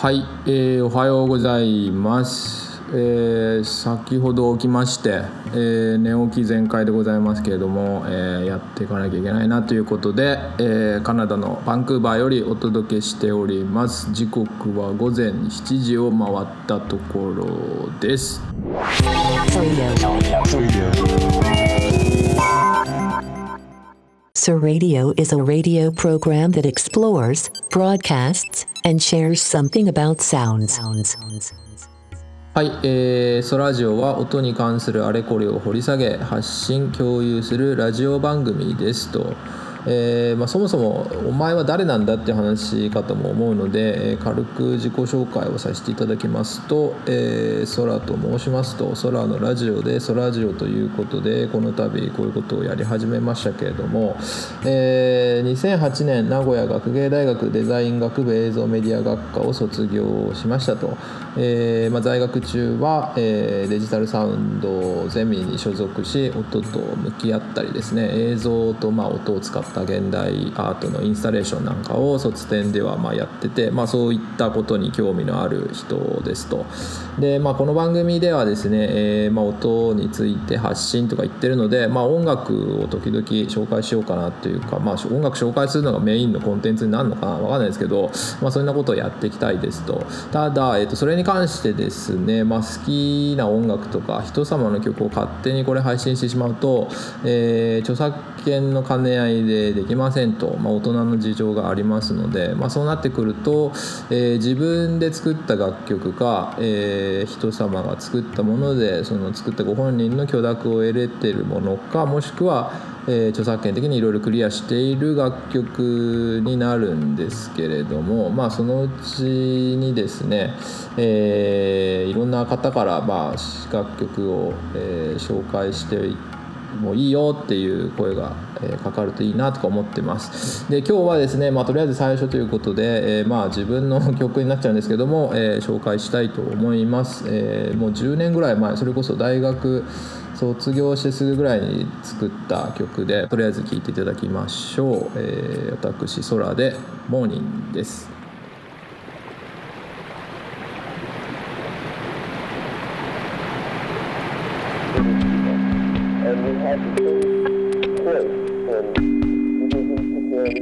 はい、えー、おはようございます、えー、先ほど起きまして、えー、寝起き全開でございますけれども、えー、やっていかなきゃいけないなということで、えー、カナダのバンクーバーよりお届けしております。時刻は午前7時を回ったところです。Sir Radio is a radio program that explores, broadcasts, and share something about sounds. はい、えー、ソラジオは音に関するあれこれを掘り下げ発信共有するラジオ番組ですと。えー、まあ、そもそもお前は誰なんだっていう話かとも思うので、えー、軽く自己紹介をさせていただきますと、えー、空と申しますと空のラジオで空ジオということでこの度こういうことをやり始めましたけれども、えー、2008年名古屋学芸大学デザイン学部映像メディア学科を卒業しましたと、えーまあ、在学中は、えー、デジタルサウンドゼミに所属し音と向き合ったりですね映像とまあ音を使ってた現代アートのインスタレーションなんかを卒展ではまあやってて、まあ、そういったことに興味のある人ですと。で、まあ、この番組ではですね、えー、まあ音について発信とか言ってるので、まあ、音楽を時々紹介しようかなというか、まあ、音楽紹介するのがメインのコンテンツになるのかな分かんないですけど、まあ、そんなことをやっていきたいですと。ただ、えー、とそれに関してですね、まあ、好きな音楽とか人様の曲を勝手にこれ配信してしまうと、えー、著作権の兼ね合いでできませんと、まあ、大人の事情がありますので、まあ、そうなってくると、えー、自分で作った楽曲か、えー、人様が作ったものでその作ったご本人の許諾を得れてるものかもしくは、えー、著作権的にいろいろクリアしている楽曲になるんですけれども、まあ、そのうちにですね、えー、いろんな方から、まあ、楽曲を、え、紹介していってもういいよっていう声が、えかかるといいなとか思ってます。で今日はですね、まあ、とりあえず最初ということで、えー、まあ自分の曲になっちゃうんですけども、えー、紹介したいと思います、えー、もう10年ぐらい前それこそ大学卒業してすぐぐらいに作った曲でとりあえず聴いていただきましょう、え、私空で「モーニング」です。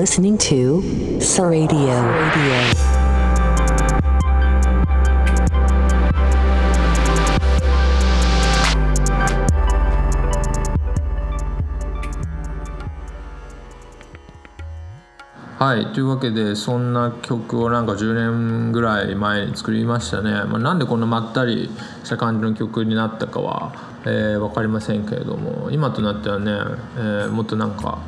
listening to Saradio. Radio. はいというわけでそんな曲をなんか10年ぐらい前に作りましたね、まあ、なんでこんなまったりした感じの曲になったかは、えー、分かりませんけれども今となってはね、えーもっとなんか、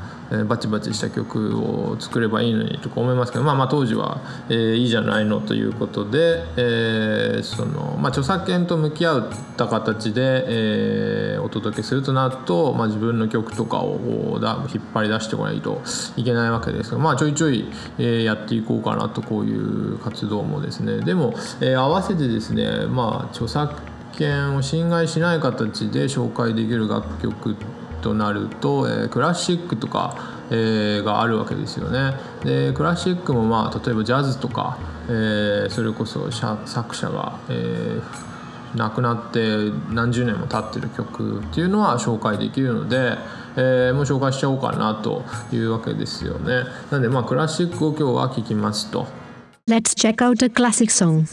バチバチした曲を作ればいいのにとか思いますけどまあまあ当時は、えーいいじゃないのということで、えーそのまあ、著作権と向き合った形で、えーお届けするとなると、まあ、自分の曲とかをだ引っ張り出してこないといけないわけですが、まあ、ちょいちょい、えやっていこうかなとこういう活動もですね。でも、え合わせてですね、まあ、著作権を侵害しない形で紹介できる楽曲ってとなると、えークラシックとか、えーがあるわけですよね。でクラシックも、まあ、例えばジャズとか、えーそれこそ作者が、えー亡くなって何十年も経ってる曲っていうのは紹介できるので、えーもう紹介しちゃおうかなというわけですよね。なんでまあクラシックを今日は聴きますと。Let's check out a classic song.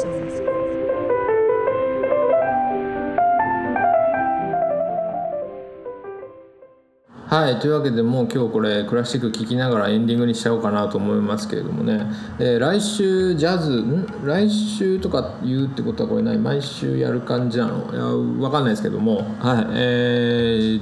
はいというわけでもう今日これクラシック聴きながらエンディングにしちゃおうかなと思いますけれどもね、えー来週ジャズん？来週とか言うってことはこれない？毎週やる感じなの？いやわかんないですけども。はいえー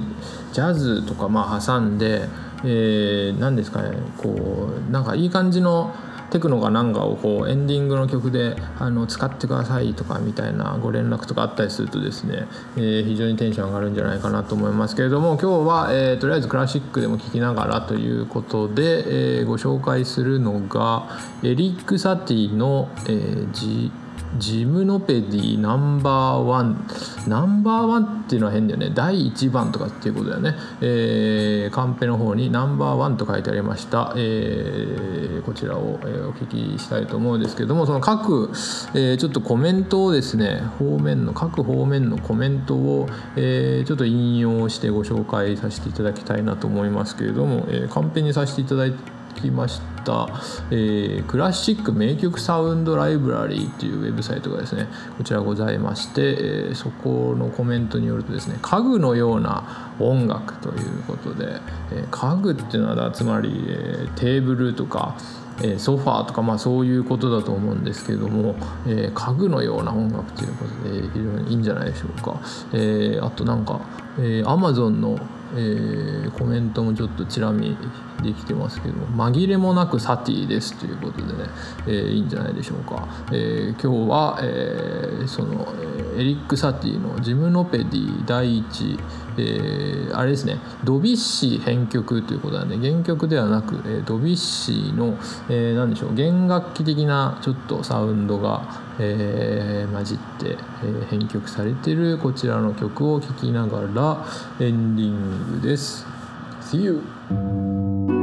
ジャズとかまあ挟んで、えー、何ですかねこうなんかいい感じのテクノかなんかをこうエンディングの曲であの使ってくださいとかみたいなご連絡とかあったりするとですね、えー非常にテンション上がるんじゃないかなと思いますけれども今日は、えーとりあえずクラシックでも聴きながらということで、えーご紹介するのがエリック・サティの、えー G ジムノペディナンバーワンナンバーワンっていうのは変だよね。第1番とかっていうことだよね、えーカンペの方にナンバーワンと書いてありました、えーこちらを、えーお聞きしたいと思うんですけどもその各、えーちょっとコメントをですね方面の各方面のコメントを、えーちょっと引用してご紹介させていただきたいなと思いますけれども、えーカンペにさせていただいてきました、えークラシック名曲サウンドライブラリーというウェブサイトがですねこちらございまして、えーそこのコメントによるとですね家具のような音楽ということで、えー家具っていうのはつまり、えーテーブルとかえソファーとかまあそういうことだと思うんですけども、えー家具のような音楽ということで非常にいいんじゃないでしょうか、えーあとなんか、えー、Amazon の、えーコメントもちょっとチラ見できてますけど紛れもなくサティですということでね、えーいいんじゃないでしょうか、えー今日は、えーその、えエリック・サティのジムノペディ第一えーあれですねドビッシー編曲ということなんで原曲ではなく、えードビッシーの、えー何でしょう弦楽器的なちょっとサウンドが、えー混じって、えー編曲されてるこちらの曲を聴きながらエンディングです。See you!